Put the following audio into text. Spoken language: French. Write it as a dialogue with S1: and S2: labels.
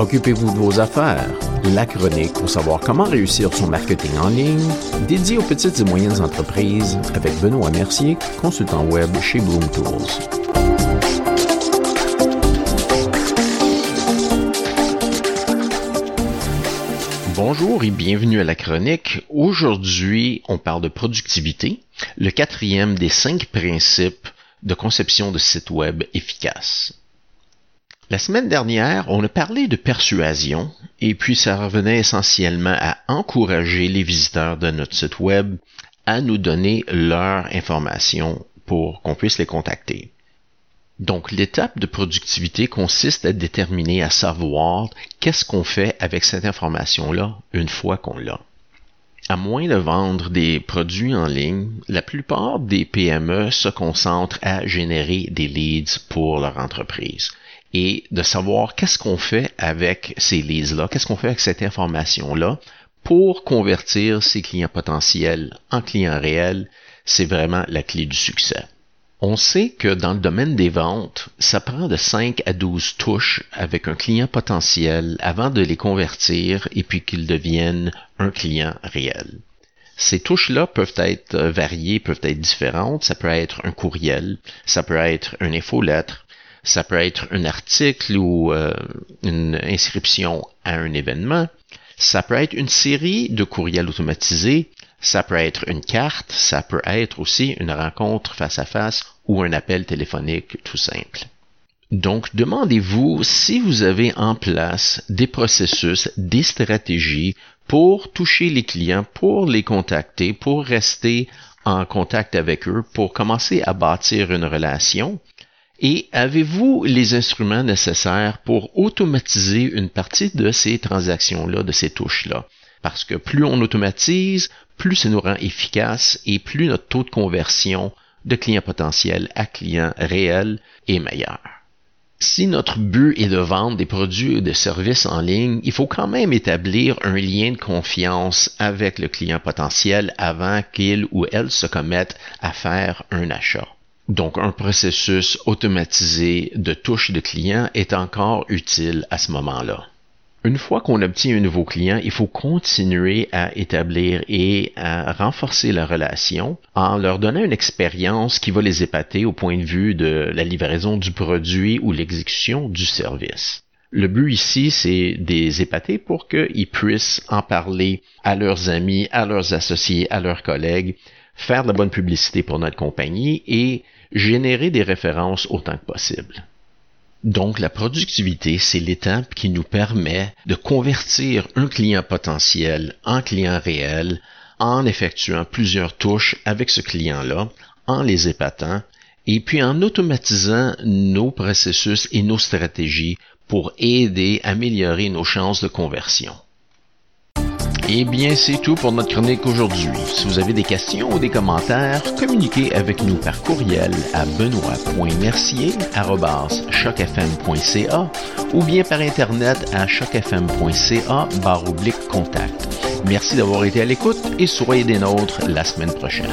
S1: Occupez-vous de vos affaires. La chronique pour savoir comment réussir son marketing en ligne, dédié aux petites et moyennes entreprises avec Benoît Mercier, consultant web chez Bloom Tools. Bonjour et bienvenue à la chronique. Aujourd'hui, on parle de productivité, le quatrième des cinq principes de conception de site web efficace. La semaine dernière, on a parlé de persuasion et puis ça revenait essentiellement à encourager les visiteurs de notre site web à nous donner leur information pour qu'on puisse les contacter. Donc l'étape de productivité consiste à déterminer, à savoir qu'est-ce qu'on fait avec cette information-là une fois qu'on l'a. À moins de vendre des produits en ligne, la plupart des PME se concentrent à générer des leads pour leur entreprise et de savoir qu'est-ce qu'on fait avec ces leads-là, qu'est-ce qu'on fait avec cette information-là pour convertir ces clients potentiels en clients réels, c'est vraiment la clé du succès. On sait que dans le domaine des ventes, ça prend de 5 à 12 touches avec un client potentiel avant de les convertir et puis qu'ils deviennent un client réel. Ces touches-là peuvent être variées, peuvent être différentes. Ça peut être un courriel, ça peut être une infolettre, ça peut être un article ou euh, une inscription à un événement. Ça peut être une série de courriels automatisés. Ça peut être une carte. Ça peut être aussi une rencontre face à face ou un appel téléphonique tout simple. Donc, demandez-vous si vous avez en place des processus, des stratégies pour toucher les clients, pour les contacter, pour rester en contact avec eux, pour commencer à bâtir une relation et avez-vous les instruments nécessaires pour automatiser une partie de ces transactions-là, de ces touches-là? Parce que plus on automatise, plus ça nous rend efficace et plus notre taux de conversion de clients potentiels à clients réels est meilleur. Si notre but est de vendre des produits ou des services en ligne, il faut quand même établir un lien de confiance avec le client potentiel avant qu'il ou elle se commette à faire un achat. Donc, un processus automatisé de touche de client est encore utile à ce moment-là. Une fois qu'on obtient un nouveau client, il faut continuer à établir et à renforcer la relation en leur donnant une expérience qui va les épater au point de vue de la livraison du produit ou l'exécution du service. Le but ici, c'est de les épater pour qu'ils puissent en parler à leurs amis, à leurs associés, à leurs collègues, faire de la bonne publicité pour notre compagnie et générer des références autant que possible. Donc la productivité, c'est l'étape qui nous permet de convertir un client potentiel en client réel en effectuant plusieurs touches avec ce client-là, en les épatant, et puis en automatisant nos processus et nos stratégies pour aider à améliorer nos chances de conversion. Eh bien, c'est tout pour notre chronique aujourd'hui. Si vous avez des questions ou des commentaires, communiquez avec nous par courriel à benoît.mercier.chocfm.ca ou bien par Internet à chocfm.ca oblique contact. Merci d'avoir été à l'écoute et soyez des nôtres la semaine prochaine.